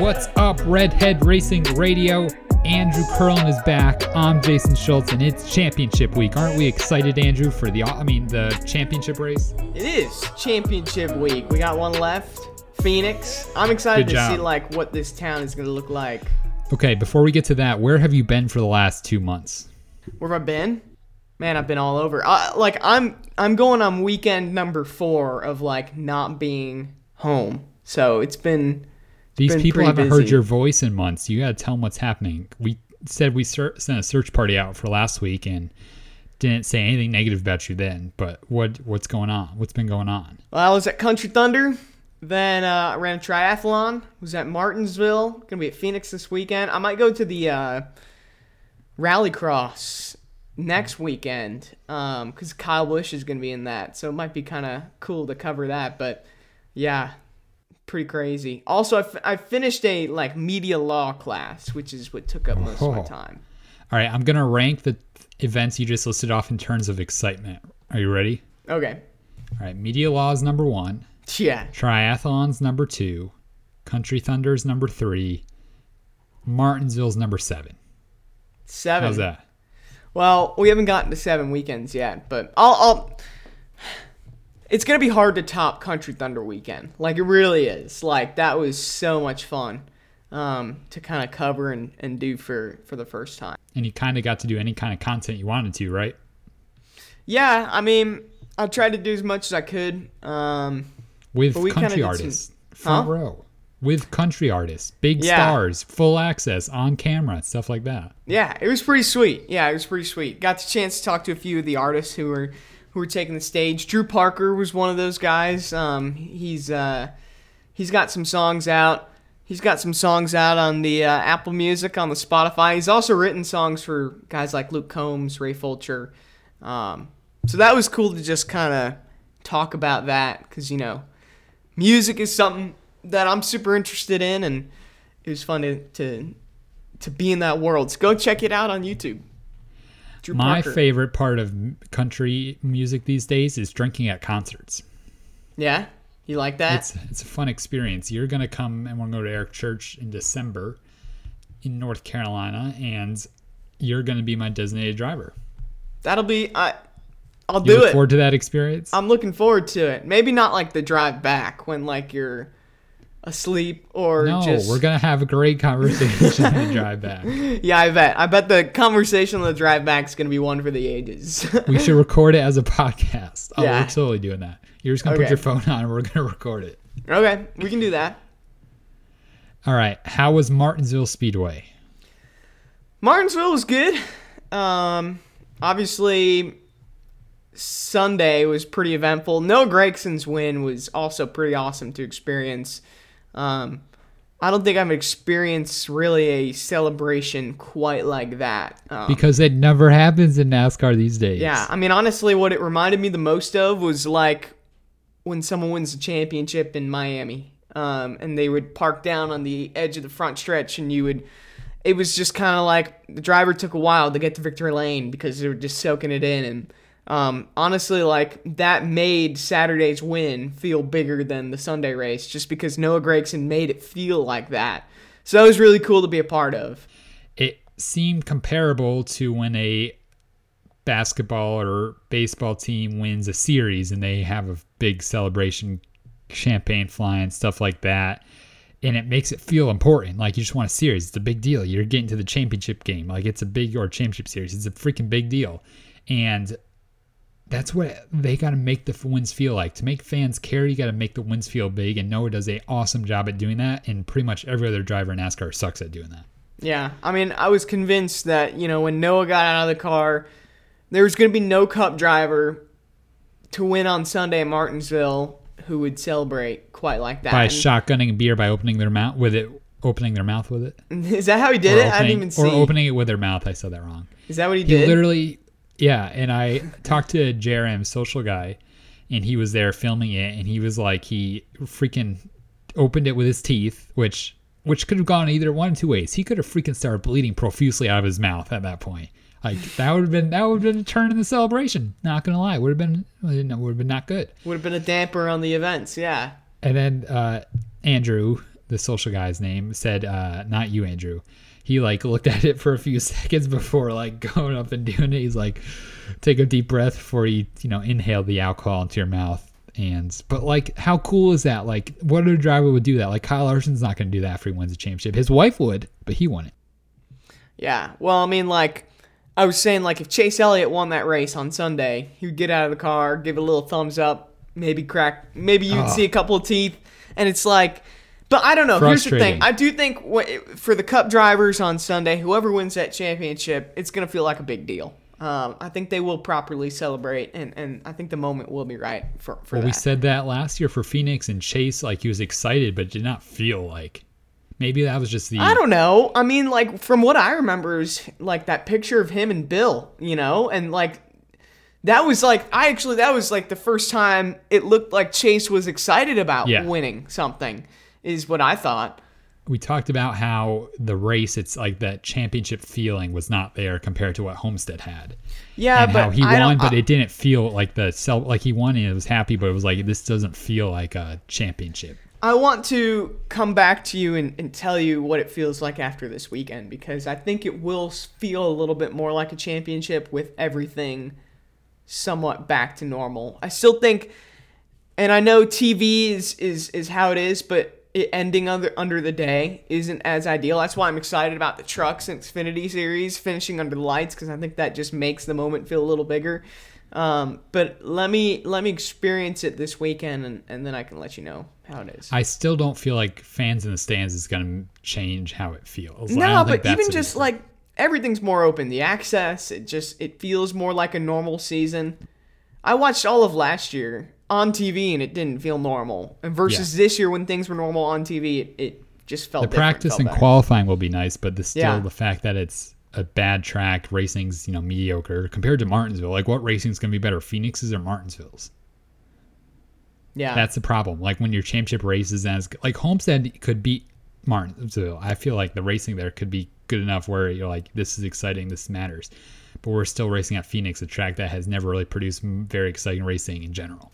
What's up, Redhead Racing Radio? Andrew Curlin is back. I'm Jason Schultz, and it's championship week. Aren't we excited, Andrew, for the I mean the championship race? It is championship week. We got one left. Phoenix. I'm excited to see like what this town is gonna look like. Okay, before we get to that, where have you been for the last two months? Where have I been? Man, I've been all over. Uh, like I'm I'm going on weekend number four of like not being home. So it's been These people haven't heard your voice in months. You got to tell them what's happening. We said we ser- sent a search party out for last week and didn't say anything negative about you then. But what what's going on? What's been going on? Well, I was at Country Thunder. Then uh, I ran a triathlon. Was at Martinsville. Gonna be at Phoenix this weekend. I might go to the uh, Rallycross next weekend because Kyle Busch is gonna be in that. So it might be kind of cool to cover that. But yeah, pretty crazy. Also, I, f- I finished a like media law class, which is what took up most of my Oh. time. All right, I'm gonna rank the events you just listed off in terms of excitement. Are you ready? Okay. All right, Media Law is number one. Yeah. Triathlon's number two. Country Thunder's number three. Martinsville's number seven. Seven. How's that? Well, we haven't gotten to seven weekends yet, but I'll. I'll it's gonna be hard to top Country Thunder weekend. Like it really is. Like that was so much fun um, to kind of cover and, and do for for the first time. And you kind of got to do any kind of content you wanted to, right? Yeah, I mean, I tried to do as much as I could. Um, With But we kinda country did some- artists, front Huh? row. With country artists, big Yeah. stars, full access, on camera, stuff like that. yeah, it was pretty sweet. Yeah, it was pretty sweet. Got the chance to talk to a few of the artists who were who were taking the stage. Drew Parker was one of those guys. Um, he's uh, he's got some songs out. He's got some songs out on the uh, Apple Music, on the Spotify. He's also written songs for guys like Luke Combs, Ray Fulcher. Um, so that was cool to just kind of talk about that because you know, music is something that I'm super interested in, and it was fun to to, to be in that world. So go check it out on YouTube. Drew My Parker. favorite part of country music these days is drinking at concerts. Yeah, you like that? It's it's a fun experience. You're gonna come and we're gonna go to Eric Church in December in North Carolina, and you're gonna be my designated driver. That'll be I. I'll You do look it. forward to that experience. I'm looking forward to it. Maybe not like the drive back when like you're asleep or no, just we're gonna have a great conversation on the drive back. Yeah, I bet. I bet the conversation on the drive back is gonna be one for the ages. We should record it as a podcast. Oh, Yeah. we're totally doing that. You're just gonna put your phone on and we're gonna record it. okay, we can do that. All right. How was Martinsville Speedway? Martinsville was good. Um, obviously, Sunday was pretty eventful. Noah Gragson's win was also pretty awesome to experience. Um, I don't think I've experienced really a celebration quite like that. Um, Because it never happens in NASCAR these days. yeah, I mean, honestly, what it reminded me the most of was like when someone wins a championship in Miami, um, and they would park down on the edge of the front stretch, and you would. It was just kind of like the driver took a while to get to victory lane because they were just soaking it in, and um, honestly, like that made Saturday's win feel bigger than the Sunday race, just because Noah Gragson made it feel like that. So that was really cool to be a part of. It seemed comparable to when a basketball or baseball team wins a series and they have a big celebration, champagne flying, stuff like that. And it makes it feel important. Like you just want a series. It's a big deal. You're getting to the championship game. Like it's a big or championship series. It's a freaking big deal. And that's what they got to make the wins feel like. To make fans care, you got to make the wins feel big. And Noah does a awesome job at doing that. And pretty much every other driver in NASCAR sucks at doing that. Yeah, I mean, I was convinced that you know when Noah got out of the car, there was going to be no Cup driver to win on Sunday at Martinsville who would celebrate quite like that. by And- shotgunning a beer by opening their mouth with it, opening their mouth with it, Is that how he did or it? I didn't even see. or opening it with their mouth. I said that wrong. Is that what he did? He did? literally, yeah. And I talked to JRM, social guy, and he was there filming it, and he was like, he freaking opened it with his teeth, which which could have gone either one of two ways. He could have freaking started bleeding profusely out of his mouth at that point. Like that would have been that would have been a turn in the celebration. Not gonna lie, would have been would have been not good. Would have been a damper on the events. Yeah. And then uh, Andrew, the social guy's name, said, uh, not you, Andrew. He like looked at it for a few seconds before like going up and doing it. He's like, take a deep breath before you, you know, inhale the alcohol into your mouth. And but like, how cool is that? Like, what other driver would do that? Like, Kyle Larson's not going to do that after he wins a championship. His wife would, but he won it. Yeah. Well, I mean, like, I was saying, like, if Chase Elliott won that race on Sunday, he would get out of the car, give a little thumbs up, maybe crack, maybe you'd Oh. see a couple of teeth, and it's like, but I don't know. Here's the thing. I do think for the Cup drivers on Sunday, whoever wins that championship, it's gonna feel like a big deal. Um, I think they will properly celebrate, and, and I think the moment will be right for, for Well, that. we said that last year for Phoenix and Chase. Like he was excited, but did not feel like. Maybe that was just the. I don't know. I mean, like from what I remember is like that picture of him and Bill, you know, and like that was like I actually that was like the first time it looked like Chase was excited about Yeah. winning something. Is what I thought. we talked about how the race, it's like that championship feeling was not there compared to what Homestead had. Yeah, and but how he I won, but it didn't feel like the self like he won and it was happy, but it was like this doesn't feel like a championship. I want to come back to you and, and tell you what it feels like after this weekend because I think it will feel a little bit more like a championship with everything somewhat back to normal. I still think, and I know TV is is, is how it is, but it ending under under the day isn't as ideal. That's why I'm excited about the Trucks and Xfinity series finishing under the lights because I think that just makes the moment feel a little bigger. Um, but let me let me experience it this weekend, and, and then I can let you know how it is. I still don't feel like fans in the stands is going to change how it feels. No, but even just like everything's more open. The access, it just it feels more like a normal season. I watched all of last year on TV and it didn't feel normal. And versus this year when things were normal on TV, it, it just felt the practice and qualifying will be nice, but the still Yeah. the fact that it's a bad track, racing's you know mediocre compared to Martinsville. Like what racing's going to be better, Phoenix's or Martinsville's? Yeah. That's the problem. Like when your championship race is as like Homestead could beat Martinsville. I feel like the racing there could be good enough where you're like, this is exciting, this matters. But we're still racing at Phoenix, a track that has never really produced very exciting racing in general,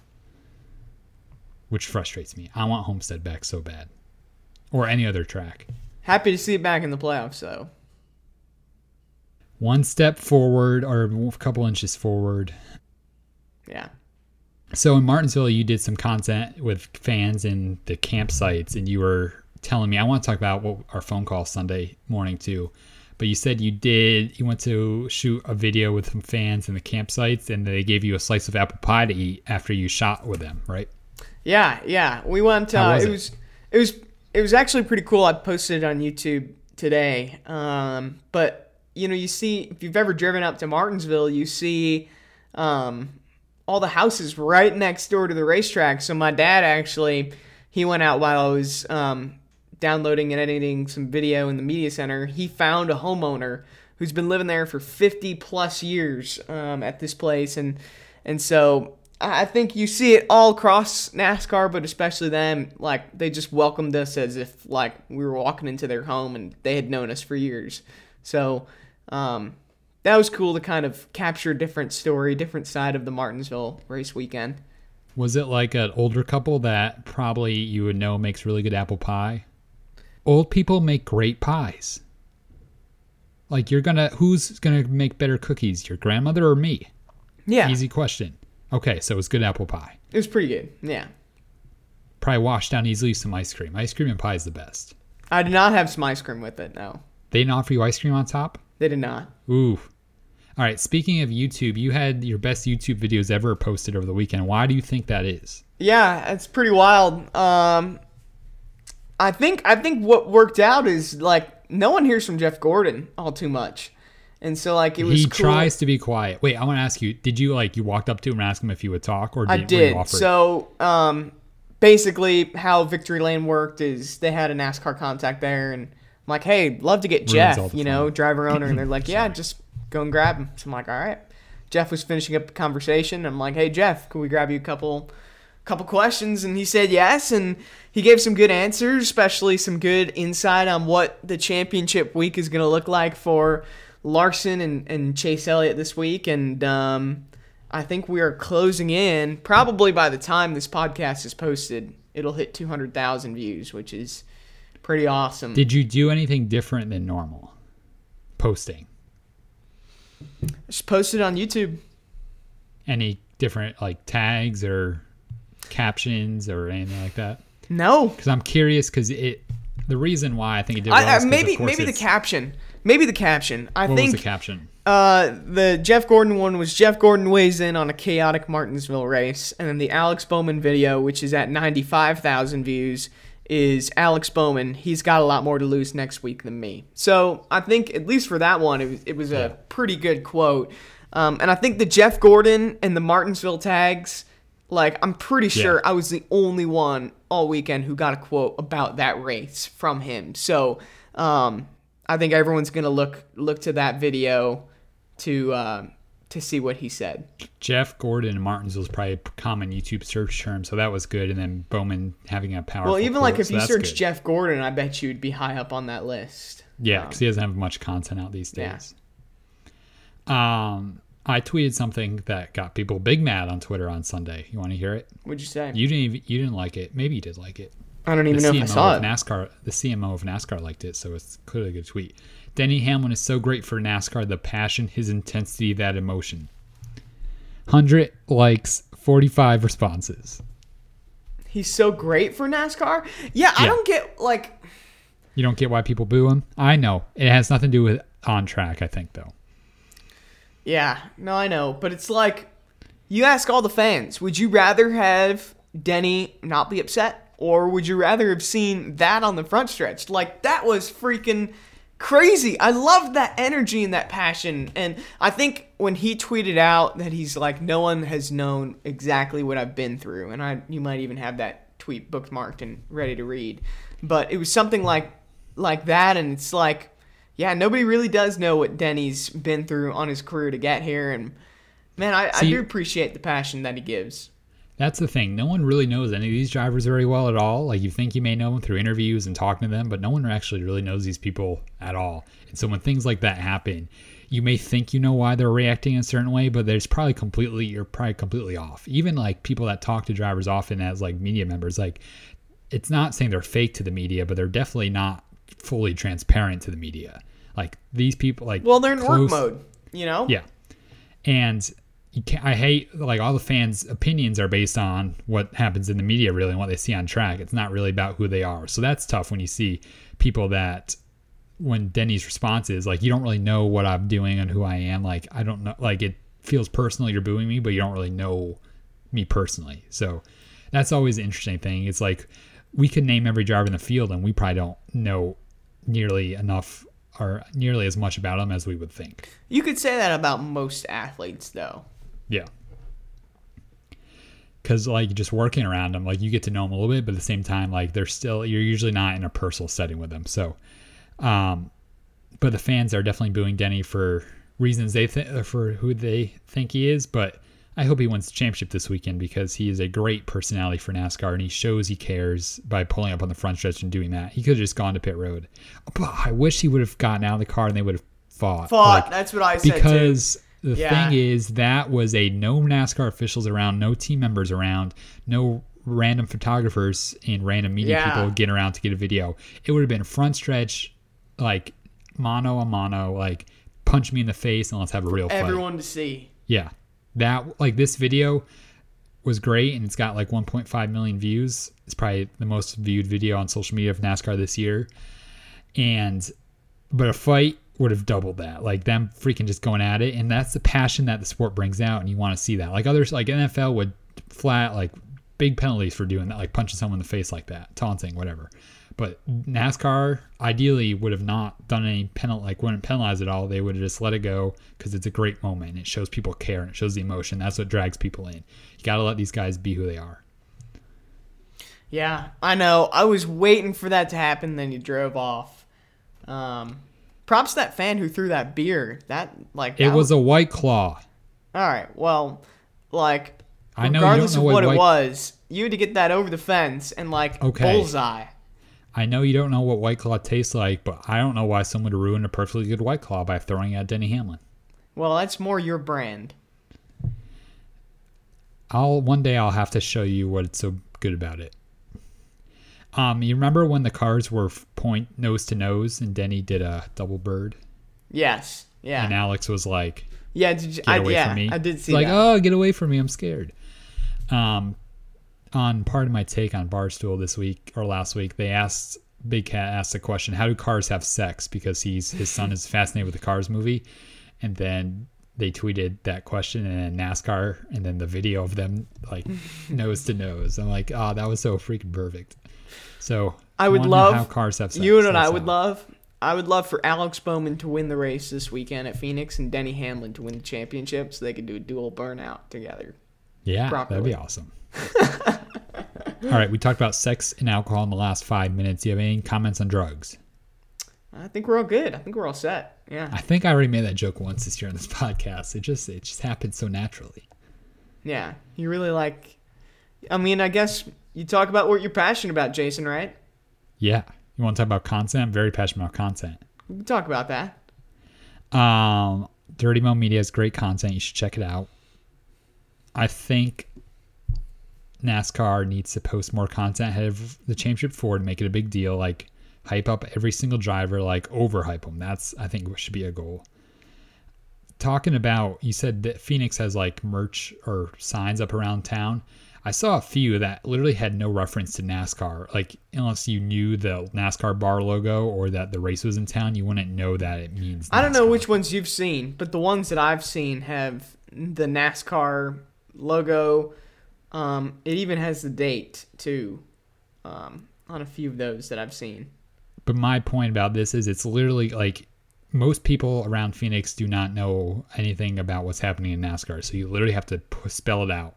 which frustrates me. I want Homestead back so bad, or any other track. Happy to see it back in the playoffs though. One step forward or a couple inches forward. Yeah. So in Martinsville, you did some content with fans in the campsites, and you were telling me I want to talk about what our phone call Sunday morning too. But you said you did you went to shoot a video with some fans in the campsites, and they gave you a slice of apple pie to eat after you shot with them, right? Yeah, yeah. We went. Uh, was it it? was. It was. It was actually pretty cool. I posted it on YouTube today. Um, but you know, you see, if you've ever driven up to Martinsville, you see um, all the houses right next door to the racetrack. So my dad actually, he went out while I was um, downloading and editing some video in the media center. He found a homeowner who's been living there for 50 plus years um, at this place, and and so I think you see it all across NASCAR, but especially them. Like they just welcomed us as if like we were walking into their home and they had known us for years. So um, that was cool to kind of capture a different story, different side of the Martinsville race weekend. Was it like an older couple that probably you would know makes really good apple pie? Old people make great pies. Like you're gonna who's gonna make better cookies, your grandmother or me? Yeah, Easy question. Okay, so it was good apple pie. it was pretty good. Yeah, Probably wash down easily with some ice cream. Ice cream and pie is the best. I did not have some ice cream with it. No, They didn't offer you ice cream on top? they did not. Ooh. All right, speaking of YouTube, you had your best YouTube videos ever posted over the weekend. Why do you think that is? Yeah, it's pretty wild. Um, I think I think what worked out is like no one hears from Jeff Gordon all too much, and so like it was. He cool. tries to be quiet. Wait, I want to ask you, did you like you walked up to him and asked him if he would talk or did, I did. So, um, basically, how Victory Lane worked is they had a NASCAR contact there, and I'm like, "Hey, love to get Jeff, you know, driver owner," and they're like, "Yeah, just go and grab him." So I'm like, "All right." Jeff was finishing up a conversation. I'm like, "Hey, Jeff, can we grab you a couple?" couple questions and he said yes and he gave some good answers especially some good insight on what the championship week is going to look like for larson and, and chase elliott this week and um, i think we are closing in probably by the time this podcast is posted it'll hit 200000 views which is pretty awesome. Did you do anything different than normal? Posting Just posted on YouTube. any different like tags or captions or anything like that? No, Because I'm curious because it. The reason why I think it did well I, I, is 'cause, of maybe maybe the caption. Maybe the caption. I What think was the caption? Uh, the Jeff Gordon one was Jeff Gordon weighs in on a chaotic Martinsville race, and then the Alex Bowman video, which is at 95,000 views, is Alex Bowman. He's got a lot more to lose next week than me. So I think at least for that one, it was, it was Yeah. a pretty good quote. Um, and I think the Jeff Gordon and the Martinsville tags, like I'm pretty Yeah. sure I was the only one all weekend who got a quote about that race from him. So um, I think everyone's gonna look look to that video to uh, to see what he said. Jeff Gordon and Martinsville is probably a common YouTube search term, so that was good. And then Bowman having a powerful. Well, even like if so you search good. Jeff Gordon, I bet you'd be high up on that list. Yeah, because he doesn't have much content out these days. Yeah. Um, I tweeted something that got people big mad on Twitter on Sunday. You want to hear it? What'd you say? You didn't. Even, you didn't like it. Maybe you did like it. I don't even know if I saw it. NASCAR. The CMO of NASCAR liked it, so it's clearly a good tweet. Denny Hamlin is so great for NASCAR. The passion, his intensity, that emotion. Hundred likes, forty-five responses. He's so great for NASCAR. Yeah, I don't get like You don't get why people boo him. I know it has nothing to do with on track. I think though. Yeah, no, I know, but it's like you ask all the fans, would you rather have Denny not be upset or would you rather have seen that on the front stretch? Like that was freaking crazy. I loved that energy and that passion. And I think when he tweeted out that he's like no one has known exactly what I've been through and I you might even have that tweet bookmarked and ready to read. But it was something like like that and it's like yeah, nobody really does know what Denny's been through on his career to get here, and man, I, I do appreciate the passion that he gives. That's the thing. No one really knows any of these drivers very well at all. Like you think you may know them through interviews and talking to them, but no one actually really knows these people at all. And so when things like that happen, you may think you know why they're reacting a certain way, but there's probably completely you're probably completely off. Even like people that talk to drivers often as like media members, like it's not saying they're fake to the media, but they're definitely not fully transparent to the media. Like these people like Well, they're in close- work mode, you know. yeah. And I hate like all the fans' opinions are based on what happens in the media really and what they see on track. It's not really about who they are. So that's tough when you see people that when Denny's response is like you don't really know what I'm doing and who I am. Like I don't know like it feels personal you're booing me, but you don't really know me personally. So that's always an interesting thing. It's like we could name every driver in the field and we probably don't know nearly enough or nearly as much about them as we would think. You could say that about most athletes, though. Yeah. Because like just working around them, like you get to know them a little bit, but at the same time, like they're still you're usually not in a personal setting with them. So, um, but the fans are definitely booing Denny for reasons they th- for who they think he is. But I hope he wins the championship this weekend because he is a great personality for NASCAR and he shows he cares by pulling up on the front stretch and doing that. He could have just gone to pit road. But I wish he would have gotten out of the car and they would have fought. Fought. Like, that's what I said too. The Yeah. thing is that was a no NASCAR officials around, no team members around, no random photographers and random media Yeah. people getting around to get a video. It would have been front stretch, like mono a mono, like punch me in the face and let's have a real fight. Everyone to see. Yeah, that like this video was great and it's got like 1.5 million views. It's probably the most viewed video on social media of NASCAR this year. And but a fight would have doubled that. Like them freaking just going at it, and that's the passion that the sport brings out, and you want to see that. Like others, like NFL would flat like big penalties for doing that, like punching someone in the face like that, taunting, whatever. But NASCAR ideally would have not done any penalty, like wouldn't penalize it all. They would have just let it go because it's a great moment. It shows people care and it shows the emotion. That's what drags people in. You got to let these guys be who they are. Yeah, I know. I was waiting for that to happen, then you drove off. Um, props to that fan who threw that beer. That like It that was a white claw. all right. Well, like I know regardless of what what it was, you had to get that over the fence and like Okay. bullseye. I know you don't know what White Claw tastes like, but I don't know why someone would ruin a perfectly good White Claw by throwing it at Denny Hamlin. Well, that's more your brand. I'll one day I'll have to show you what's so good about it. Um, you remember when the cars were point nose to nose and Denny did a double bird Yes. Yeah. and Alex was like, yeah. Did you, "Get I, away yeah, from me!" I did see like, that. "Oh, get away from me! I'm scared." Um, on part of my take on Barstool this week or last week, they asked Big Cat asked the question, "How do cars have sex?" Because he's his son is fascinated with the Cars movie, and then they tweeted that question and then NASCAR and then the video of them like nose to nose. I'm like, oh, that was so freaking perfect. So I would love how cars have sex. You and I would how- love? I would love for Alex Bowman to win the race this weekend at Phoenix and Denny Hamlin to win the championship so they could do a dual burnout together. Yeah, properly. that'd be awesome. All right, we talked about sex and alcohol in the last five minutes. Do you have any comments on drugs? I think we're all good. I think we're all set. Yeah. I think I already made that joke once this year on this podcast. It just it just happened so naturally. Yeah. You really like I mean, I guess you talk about what you're passionate about, Jason, right? Yeah. You want to talk about content? I'm very passionate about content. We can talk about that. Um, Dirty Mo Media has great content. You should check it out. I think NASCAR needs to post more content ahead of the championship four to make it a big deal. Like hype up every single driver, like overhype them. That's I think what should be a goal. Talking about, you said that Phoenix has like merch or signs up around town. I saw a few that literally had no reference to NASCAR. Like unless you knew the NASCAR bar logo or that the race was in town, you wouldn't know that it means. I don't know which ones you've seen, but the ones that I've seen have the NASCAR logo. Um, it even has the date too. Um, on a few of those that I've seen. But my point about this is it's literally like most people around Phoenix do not know anything about what's happening in NASCAR. So you literally have to p- spell it out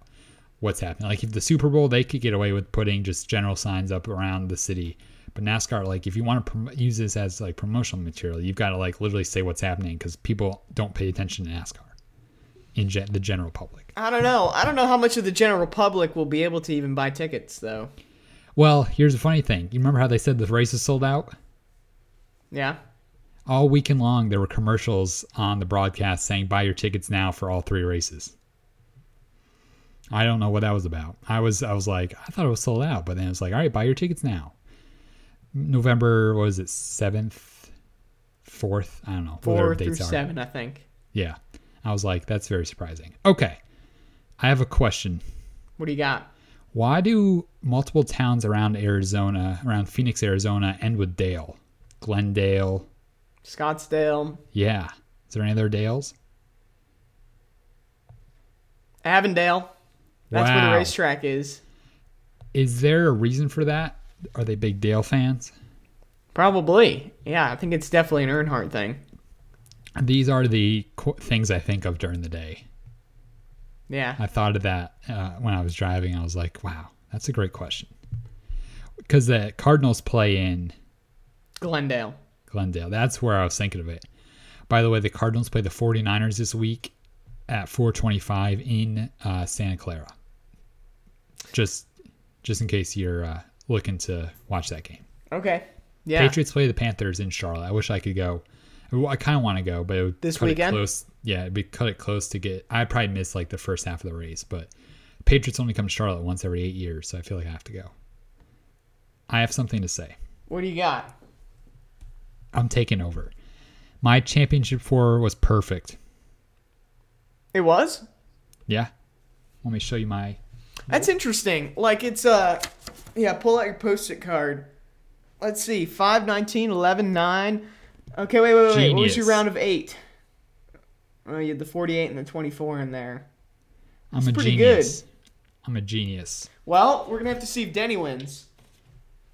what's happening. Like if the Super Bowl, they could get away with putting just general signs up around the city. But NASCAR, like if you want to prom- use this as like promotional material, you've got to like literally say what's happening because people don't pay attention to NASCAR in gen- the general public. I don't know. I don't know how much of the general public will be able to even buy tickets though. Well, here's the funny thing. You remember how they said the race is sold out? Yeah. all weekend long there were commercials on the broadcast saying buy your tickets now for all three races i don't know what that was about. I was i was like i thought it was sold out but then it's like all right buy your tickets now. November what was it 7th 4th i don't know Four through dates are. seven, I think. yeah. I was like that's very surprising. Okay. I have a question. What do you got? why do multiple towns around arizona around phoenix arizona end with dale? Glendale. Scottsdale, yeah. Is there any other dales? Avondale. That's where the racetrack is. Is there a reason for that? Are they big Dale fans? Probably. Yeah, I think it's definitely an Earnhardt thing. These are the qu- things I think of during the day. Yeah. I thought of that uh, when I was driving. I was like, wow, that's a great question. Because the Cardinals play in Glendale. Glendale. That's where I was thinking of it. By the way, the Cardinals play the 49ers this week at 425 in uh, Santa Clara. Just just in case you're uh, looking to watch that game. Okay. Yeah. Patriots play the Panthers in Charlotte. I wish I could go. I kind of want to go, but it would This cut it weekend? close. Yeah, it'd be cut it close to get. I'd probably miss like the first half of the race, but Patriots only come to Charlotte once every eight years, so I feel like I have to go. I have something to say. What do you got? I'm taking over. My championship four was perfect. It was? Yeah. Let me show you my. That's interesting. Like it's uh yeah, pull out your post-it card. Let's see. 5 19 11 9. Okay, wait, wait, wait. wait. What was your round of 8? Oh, you had the 48 and the 24 in there. I'm a pretty genius. I'm a genius. Well, we're going to have to see if Denny wins.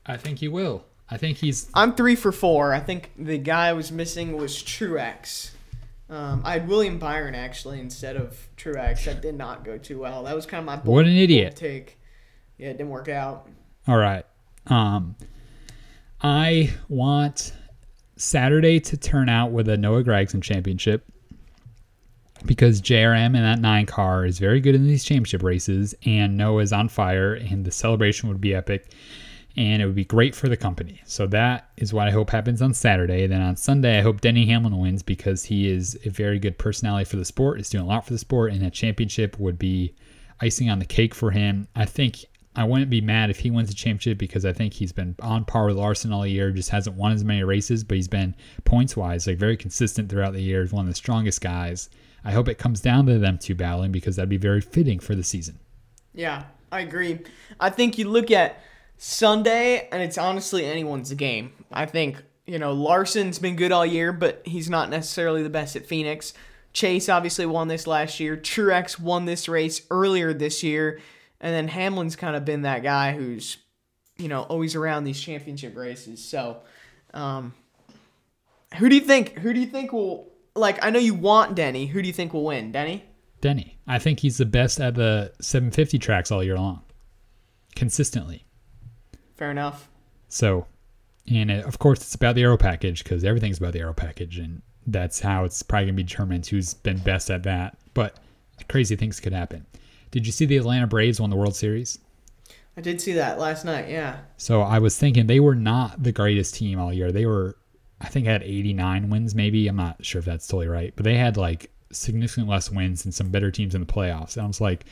I think he will. I think he's. I'm 3 for 4. I think the guy I was missing was Truex. Um, I had William Byron actually instead of Truex. That did not go too well. That was kind of my bold, What an idiot. take. Yeah, it didn't work out. All right. Um, I want Saturday to turn out with a Noah Gragson championship because JRM and that nine car is very good in these championship races, and Noah is on fire, and the celebration would be epic, and it would be great for the company. So that is what I hope happens on Saturday. Then on Sunday, I hope Denny Hamlin wins because he is a very good personality for the sport. He's doing a lot for the sport, and a championship would be icing on the cake for him. I think I wouldn't be mad if he wins the championship because I think he's been on par with Larson all year. Just hasn't won as many races, but he's been points wise like very consistent throughout the year. He's one of the strongest guys. I hope it comes down to them two battling because that'd be very fitting for the season. Yeah, I agree. I think you look at Sunday, and it's honestly anyone's game. I think you know Larson's been good all year, but he's not necessarily the best at Phoenix. Chase obviously won this last year. Truex won this race earlier this year. And then Hamlin's kind of been that guy who's, you know, always around these championship races. So, um, who do you think? Who do you think will like? I know you want Denny. Who do you think will win? Denny. Denny. I think he's the best at the 750 tracks all year long, consistently. Fair enough. So, and it, of course, it's about the aero package because everything's about the aero package, and that's how it's probably gonna be determined who's been best at that. But crazy things could happen. Did you see the Atlanta Braves won the World Series? I did see that last night, yeah. So I was thinking they were not the greatest team all year. They were, I think, had 89 wins, maybe. I'm not sure if that's totally right, but they had like significantly less wins than some better teams in the playoffs. And I was like,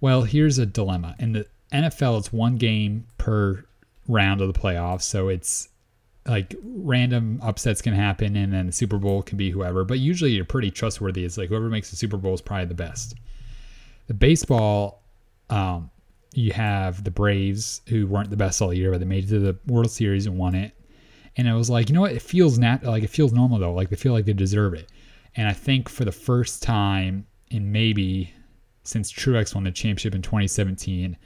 well, here's a dilemma. In the NFL, it's one game per round of the playoffs. So it's like random upsets can happen, and then the Super Bowl can be whoever. But usually you're pretty trustworthy. It's like whoever makes the Super Bowl is probably the best. The baseball, um, you have the Braves who weren't the best all year, but they made it to the World Series and won it. And it was like, you know what? It feels nat like it feels normal though. Like they feel like they deserve it. And I think for the first time in maybe since Truex won the championship in 2017,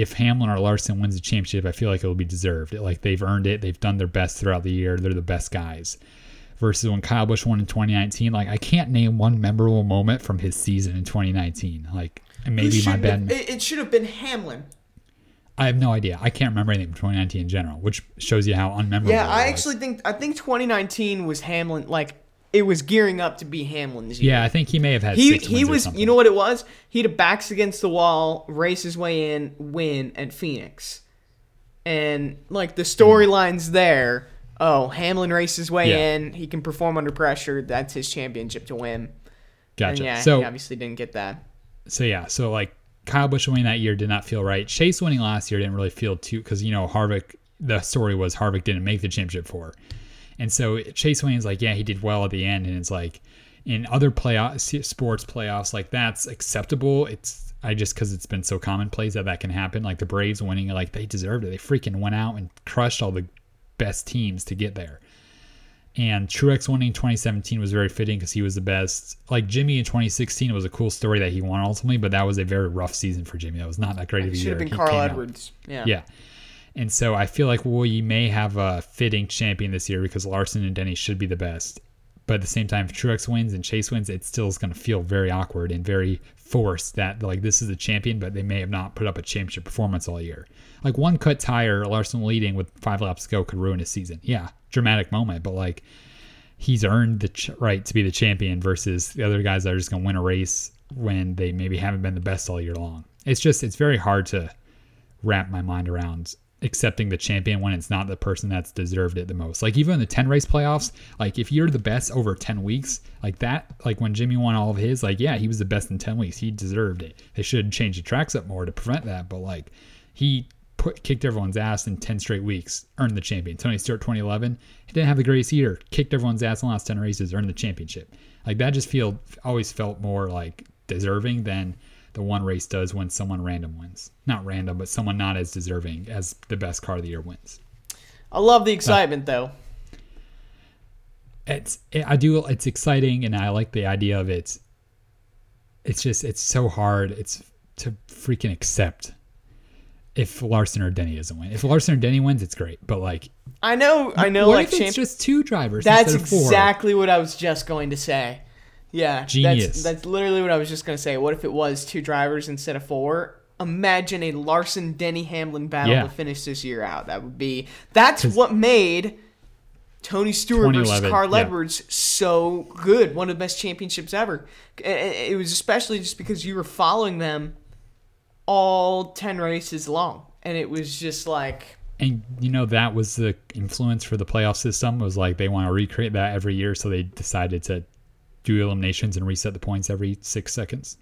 if Hamlin or Larson wins the championship, I feel like it'll be deserved. Like they've earned it. They've done their best throughout the year. They're the best guys versus when Kyle Busch won in 2019. Like I can't name one memorable moment from his season in 2019. Like maybe my bad. It, it should have been Hamlin. I have no idea. I can't remember anything from 2019 in general, which shows you how unmemorable. Yeah, I actually think I think 2019 was Hamlin. Like it was gearing up to be Hamlin's year. Yeah, I think he may have had. He he was. You know what it was? He had a backs against the wall, race his way in, win at Phoenix, and like the storylines there oh, Hamlin raced his way yeah. in. He can perform under pressure. That's his championship to win. Gotcha. And yeah, so he obviously didn't get that. So yeah, so like Kyle Busch winning that year did not feel right. Chase winning last year didn't really feel too because you know Harvick. The story was Harvick didn't make the championship four, and so Chase is like yeah he did well at the end, and it's like in other playoff sports playoffs like that's acceptable. It's I just because it's been so commonplace that that can happen. Like the Braves winning, like they deserved it. They freaking went out and crushed all the best teams to get there. And Truex winning 2017 was very fitting because he was the best. Like Jimmy in 2016 was a cool story that he won ultimately, but that was a very rough season for Jimmy. That was not that great of a year. Should have been Carl Edwards. Out. Yeah. Yeah. And so I feel like we may have a fitting champion this year because Larson and Denny should be the best. But at the same time, if Truex wins and Chase wins, it still is going to feel very awkward and very forced that like this is the champion, but they may have not put up a championship performance all year. Like one cut tire, Larson leading with five laps to go could ruin his season. Yeah, dramatic moment, but like he's earned the ch- right to be the champion versus the other guys that are just going to win a race when they maybe haven't been the best all year long. It's just it's very hard to wrap my mind around accepting the champion when it's not the person that's deserved it the most. Like even in the 10 race playoffs, like if you're the best over 10 weeks, like that, like when Jimmy won all of his, like yeah, he was the best in 10 weeks. He deserved it. They should change the tracks up more to prevent that, but like he put kicked everyone's ass in 10 straight weeks, earned the champion. Tony Stewart 2011, he didn't have the greatest year, kicked everyone's ass in the last 10 races, earned the championship. Like that just feel always felt more like deserving than the one race does when someone random wins. Not random, but someone not as deserving as the best car of the year wins. I love the excitement but though. Uh, it's I do it's exciting and I like the idea of it. It's just it's so hard. It's to freaking accept if Larson or Denny doesn't win. If Larson or Denny wins, it's great. But like I know I know what like if champ- it's just two drivers. That's exactly what I was just going to say. Yeah, genius. That's, that's literally what I was just gonna say. What if it was two drivers instead of four? Imagine a Larson Denny Hamlin battle yeah. to finish this year out. That would be. That's what made Tony Stewart versus Carl yeah. Edwards so good. One of the best championships ever. It was especially just because you were following them all ten races long, and it was just like. And you know that was the influence for the playoff system was like they want to recreate that every year, so they decided to do eliminations and reset the points every six seconds.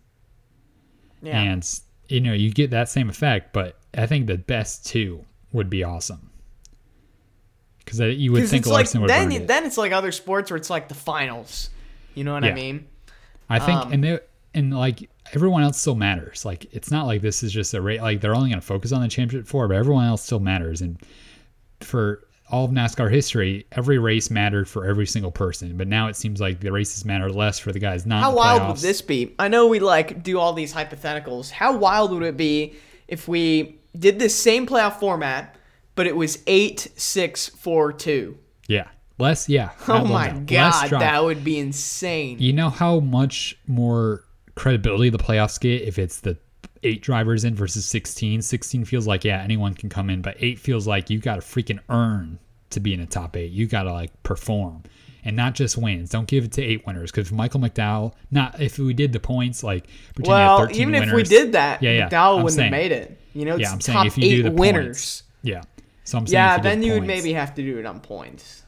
Yeah. And you know, you get that same effect, but I think the best two would be awesome. Because you would think it's like Larson would then then it's like other sports where it's like the finals. You know what I mean? I think, Um, and they, and like everyone else still matters. Like it's not like this is just a rate. Like they're only going to focus on the championship four, but everyone else still matters. And for all of NASCAR history, every race mattered for every single person. But now it seems like the races matter less for the guys not. How wild would this be? I know we like do all these hypotheticals. How wild would it be if we did this same playoff format, but it was eight, six, four, two? Yeah, less. Yeah. Oh my that. God, that would be insane. You know how much more credibility the playoffs get if it's the eight drivers in versus 16? 16 feels like, yeah, anyone can come in, but eight feels like you got to freaking earn to be in a top eight. You got to like perform and not just wins. Don't give it to eight winners because Michael McDowell, not if we did the points, like had Well, 13 even if we did that, Yeah, yeah, McDowell I'm wouldn't saying. have made it. You know, it's Yeah, I'm saying if you eight do the winners. points. Yeah. So I'm saying Yeah, you then you would maybe have to do it on points.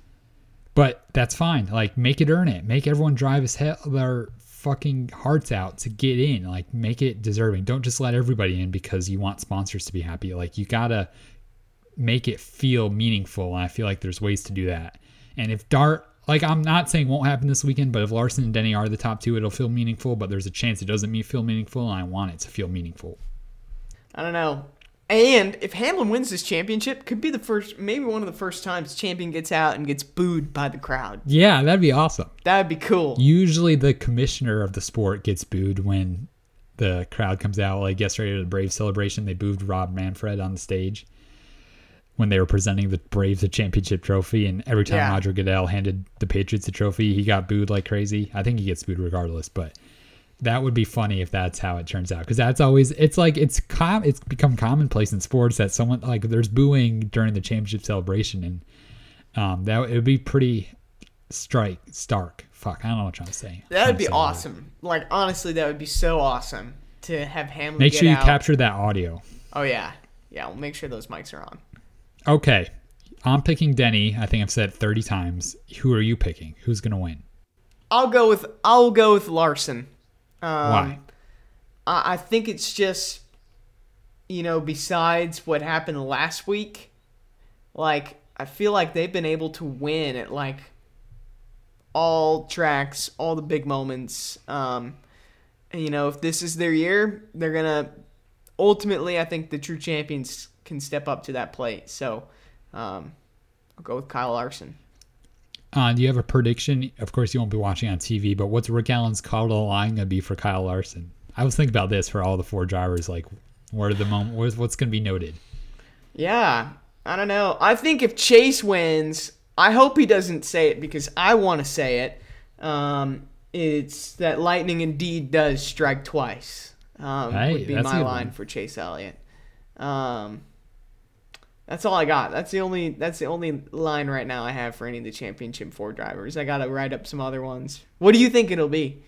But that's fine. Like, make it earn it. Make everyone drive as hell their fucking hearts out to get in. Like, make it deserving. Don't just let everybody in because you want sponsors to be happy. Like, you gotta make it feel meaningful. And I feel like there's ways to do that. And if Dart, like, I'm not saying won't happen this weekend, but if Larson and Denny are the top two, it'll feel meaningful. But there's a chance it doesn't feel meaningful, and I want it to feel meaningful. I don't know. And if Hamlin wins this championship, could be the first, maybe one of the first times champion gets out and gets booed by the crowd. Yeah, that'd be awesome. That'd be cool. Usually, the commissioner of the sport gets booed when the crowd comes out. Like yesterday at the Braves celebration, they booed Rob Manfred on the stage when they were presenting the Braves a championship trophy. And every time Yeah. Roger Goodell handed the Patriots a trophy, he got booed like crazy. I think he gets booed regardless, but that would be funny if that's how it turns out because that's always it's like it's com it's become commonplace in sports that someone like there's booing during the championship celebration and um that it would be pretty strike stark fuck i don't know what i'm trying to say That would be saying awesome. Like honestly, that would be so awesome to have Hamlin. make sure you out. capture that audio Oh yeah, yeah. We'll make sure those mics are on. okay i'm picking denny i think i've said 30 times who are you picking who's gonna win I'll go with I'll go with Larson. Um, why I, I think it's just, you know, besides what happened last week, like I feel like they've been able to win at like all tracks, all the big moments. Um, you know, if this is their year, they're gonna ultimately. I think the true champions can step up to that plate. So, um, I'll go with Kyle Larson. Uh, do you have a prediction of course you won't be watching on tv but what's rick allen's call to the line gonna be for kyle larson i was thinking about this for all the four drivers like what are the moment what's, what's gonna be noted Yeah, I don't know. I think if Chase wins, I hope he doesn't say it because I want to say it. Um, it's that lightning indeed does strike twice. Um, Hey, would be my line one. for Chase Elliott. Um, that's all I got. That's the only. That's the only line right now I have for any of the championship four drivers. I gotta write up some other ones. What do you think it'll be?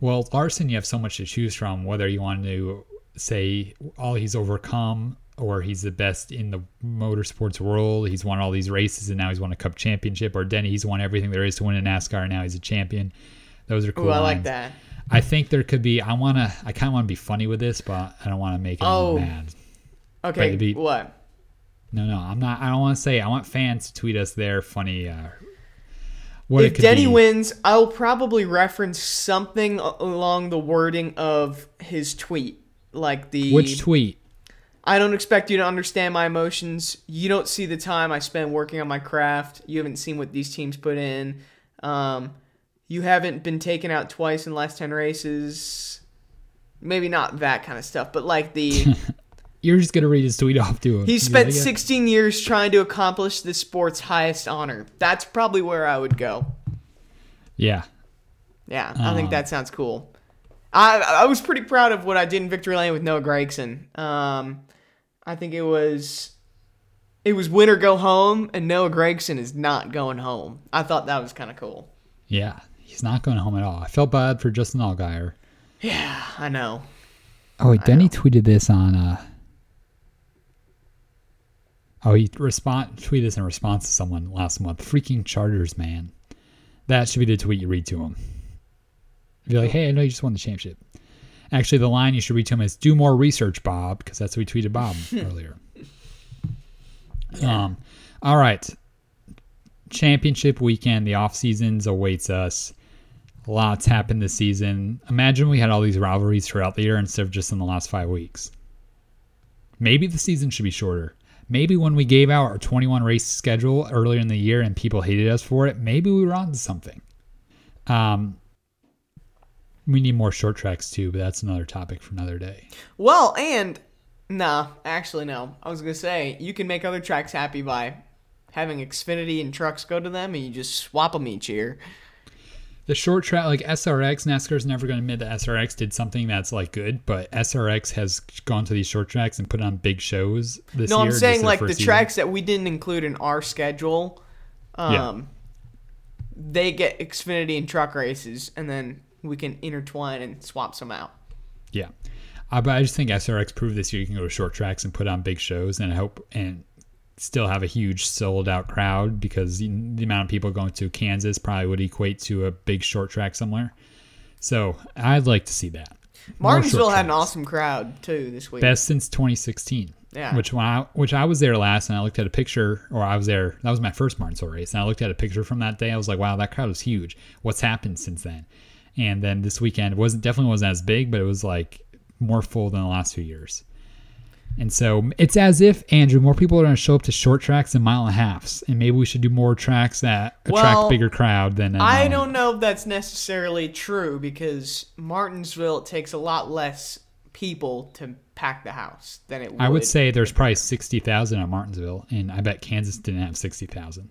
Well, Larson, you have so much to choose from. Whether you want to say all he's overcome, or he's the best in the motorsports world, he's won all these races and now he's won a Cup championship, or Denny, he's won everything there is to win in NASCAR and now he's a champion. Those are cool. Ooh, I like that. I think there could be. I wanna. I kind of want to be funny with this, but I don't want to make anyone Oh. mad. Okay, be- what? No, no, I'm not. I don't want to say. I want fans to tweet us their funny. Uh, what if Denny be. wins, I'll probably reference something along the wording of his tweet, like the Which tweet? I don't expect you to understand my emotions. You don't see the time I spend working on my craft. You haven't seen what these teams put in. Um, you haven't been taken out twice in the last 10 races. Maybe not that kind of stuff, but like the You're just gonna read his tweet off to him. he spent like it? 16 years trying to accomplish the sport's highest honor. That's probably where I would go. Yeah, Yeah, I think Um, that sounds cool. I I was pretty proud of what I did in Victory Lane with Noah Gragson. Um, I think it was it was win or go home, and Noah Gragson is not going home. I thought that was kind of cool. yeah. He's not going home at all. I felt bad for Justin Allgaier. Yeah, I know. Oh, wait, Denny tweeted this on. uh Oh, he respond tweeted this in response to someone last month. Freaking Chargers, man. That should be the tweet you read to him. Be like, hey, I know you just won the championship. Actually, the line you should read to him is "Do more research, Bob," because that's what we tweeted Bob earlier. Um, all right. Championship weekend, the off seasons awaits us. Lots happened this season. Imagine we had all these rivalries throughout the year instead of just in the last five weeks. Maybe the season should be shorter. Maybe when we gave out our 21 race schedule earlier in the year and people hated us for it, maybe we were onto something. Um, we need more short tracks too, but that's another topic for another day. Well, and nah, actually no. I was gonna say you can make other tracks happy by having Xfinity and trucks go to them, and you just swap them each year. The short track, like SRX, NASCAR's never going to admit that SRX did something that's like good, but SRX has gone to these short tracks and put on big shows this No, year. I'm saying like the tracks that we didn't include in our schedule. Um, Yeah. they get Xfinity and truck races, and then we can intertwine and swap some out. Yeah, uh, but I just think SRX proved this year you can go to short tracks and put on big shows, and I hope and still have a huge sold out crowd because the amount of people going to Kansas probably would equate to a big short track somewhere. So I'd like to see that. Martinsville had an awesome crowd too this week. best since 2016. Yeah. Which when I which I was there last and I looked at a picture or I was there that was my first Martinsville race and I looked at a picture from that day I was like wow that crowd was huge what's happened since then and then this weekend wasn't definitely wasn't as big but it was like more full than the last few years and so it's as if Andrew more people are going to show up to short tracks and mile and a halves and maybe we should do more tracks that attract Well, bigger crowd than I don't know if that's necessarily true because Martinsville it takes a lot less people to pack the house than it would. I would say there's probably 60,000 at Martinsville and I bet Kansas didn't have 60,000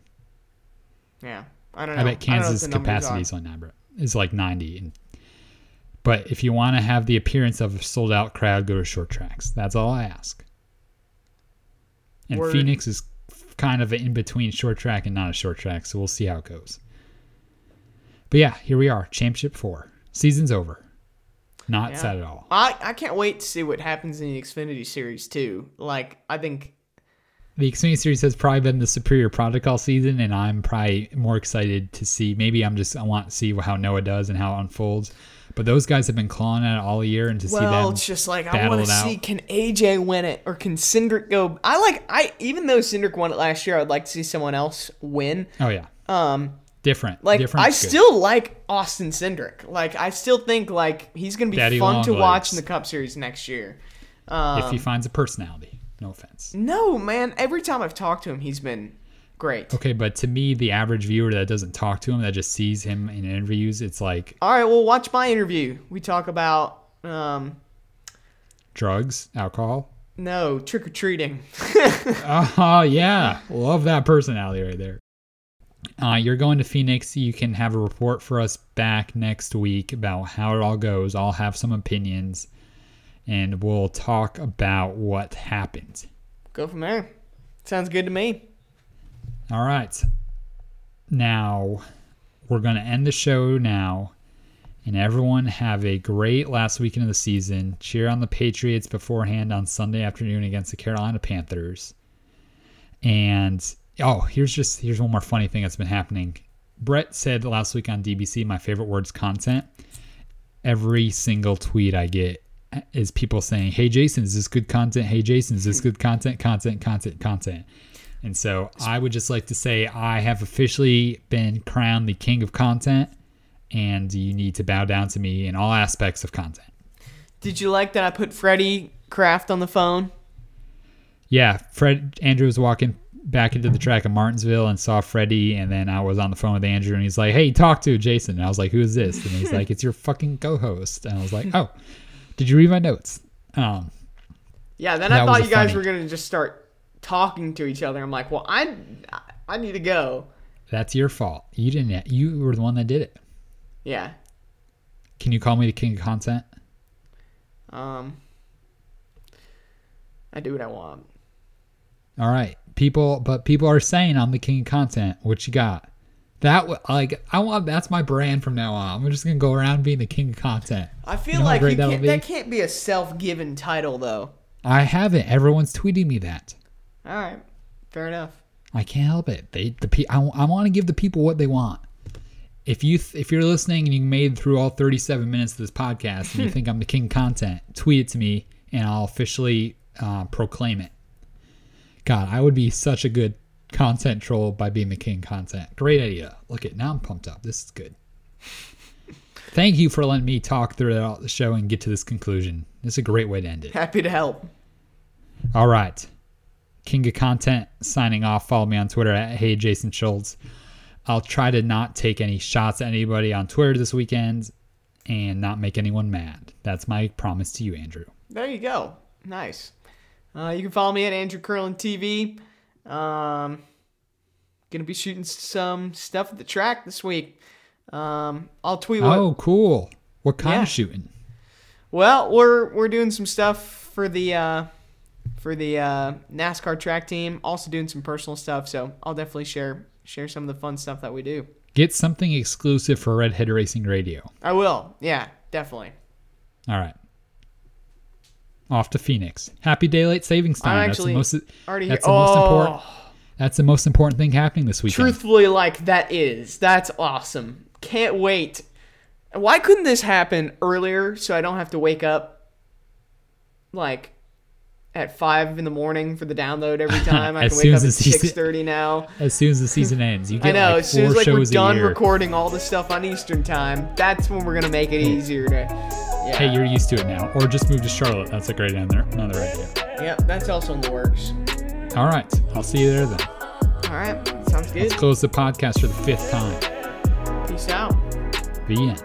Yeah, I don't know. I bet don't know what Kansas capacity is on that is like 90. And, but if you want to have the appearance of a sold out crowd, go to short tracks. That's all I ask. And Word. Phoenix is kind of in between short track and not a short track, so we'll see how it goes. But yeah, here we are, championship four. Season's over. Not Yeah. sad at all. I, I can't wait to see what happens in the Xfinity series too. Like I think The Xfinity Series has probably been the superior product all season, and I'm probably more excited to see. Maybe I'm just I want to see how Noah does and how it unfolds. But those guys have been clawing at it all year, and to see well, them it's just like I want to out. see can AJ win it or can Cindric go. I like I even though Cindric won it last year, I'd like to see someone else win. oh yeah, Um, different. like different I good. still like Austin Cindric. Like I still think like he's gonna be Daddy fun to long watch in the Cup Series next year. Um, if he finds a personality. No offense. no man, every time I've talked to him, he's been great. Okay, but to me, the average viewer that doesn't talk to him, that just sees him in interviews, it's like All right, well, watch my interview. We talk about um, drugs, alcohol. no trick or treating. Oh yeah, love that personality right there. Uh, you're going to Phoenix. You can have a report for us back next week about how it all goes. I'll have some opinions, and we'll talk about what happened. Go from there. Sounds good to me. All right. Now, we're going to end the show now. And everyone have a great last weekend of the season. Cheer on the Patriots beforehand on Sunday afternoon against the Carolina Panthers. And oh, here's just here's one more funny thing that's been happening. Brett said last week on DBC, my favorite word's content. Every single tweet I get is people saying, "Hey Jason, is this good content? Hey Jason, is this good content? Content, content, content." And so I would just like to say I have officially been crowned the king of content, and you need to bow down to me in all aspects of content. Did you like that I put Freddie Kraft on the phone? Yeah, Fred Andrew was walking back into the track of Martinsville and saw Freddie, and then I was on the phone with Andrew, and he's like, "Hey, talk to Jason." And I was like, "Who is this?" And he's like, "It's your fucking co-host." And I was like, "Oh, did you read my notes?" Um, Yeah, then I thought you guys funny- were gonna just start talking to each other. I'm like, well, I I need to go. that's your fault. You didn't. You were the one that did it. Yeah. Can you call me the king of content? Um. I do what I want. All right, people, but people are saying I'm the king of content. What you got? That like I want. That's my brand from now on. I'm just gonna go around being the king of content. I feel You know like can't, that can't be a self-given title though. I haven't. Everyone's tweeting me that. All right, fair enough. I can't help it. They the pe- I, I want to give the people what they want. if you th- if you're listening and you made through all 37 minutes of this podcast and you think I'm the king of content, tweet it to me and I'll officially uh, proclaim it. God, I would be such a good content troll by being the king content. Great idea. Look at now I'm pumped up. This is good. Thank you for letting me talk throughout the show and get to this conclusion. This is a great way to end it. Happy to help. All right. King of Content signing off. Follow me on Twitter at Hey Jason Schultz. I'll try to not take any shots at anybody on Twitter this weekend and not make anyone mad. That's my promise to you, Andrew. There you go. Nice. Uh, you can follow me at Andrew Curlin TV. Um, gonna be shooting some stuff at the track this week. Um, I'll tweet what. Oh, cool. What kind Yeah. of shooting? Well, we're we're doing some stuff for the uh, for the uh, NASCAR track team. Also doing some personal stuff. So I'll definitely share share some of the fun stuff that we do. Get something exclusive for Redhead Racing Radio. I will. Yeah, definitely. All right. Off to Phoenix. Happy daylight savings time. I'm that's the most already that's here. the most oh, important that's the most important thing happening this weekend. truthfully, like that is that's awesome. Can't wait. Why couldn't this happen earlier so I don't have to wake up like at five in the morning for the download every time? I can wake up at six thirty now. As soon as the season ends, you get I know. like as soon as like we're done recording all the stuff on Eastern time, that's when we're gonna make it easier to. Yeah. Hey, you're used to it now. Or just move to Charlotte. That's a great another another idea. Yep, that's also in the works. All right. I'll see you there then. All right, sounds good. Let's close the podcast for the fifth time. Peace out. The end.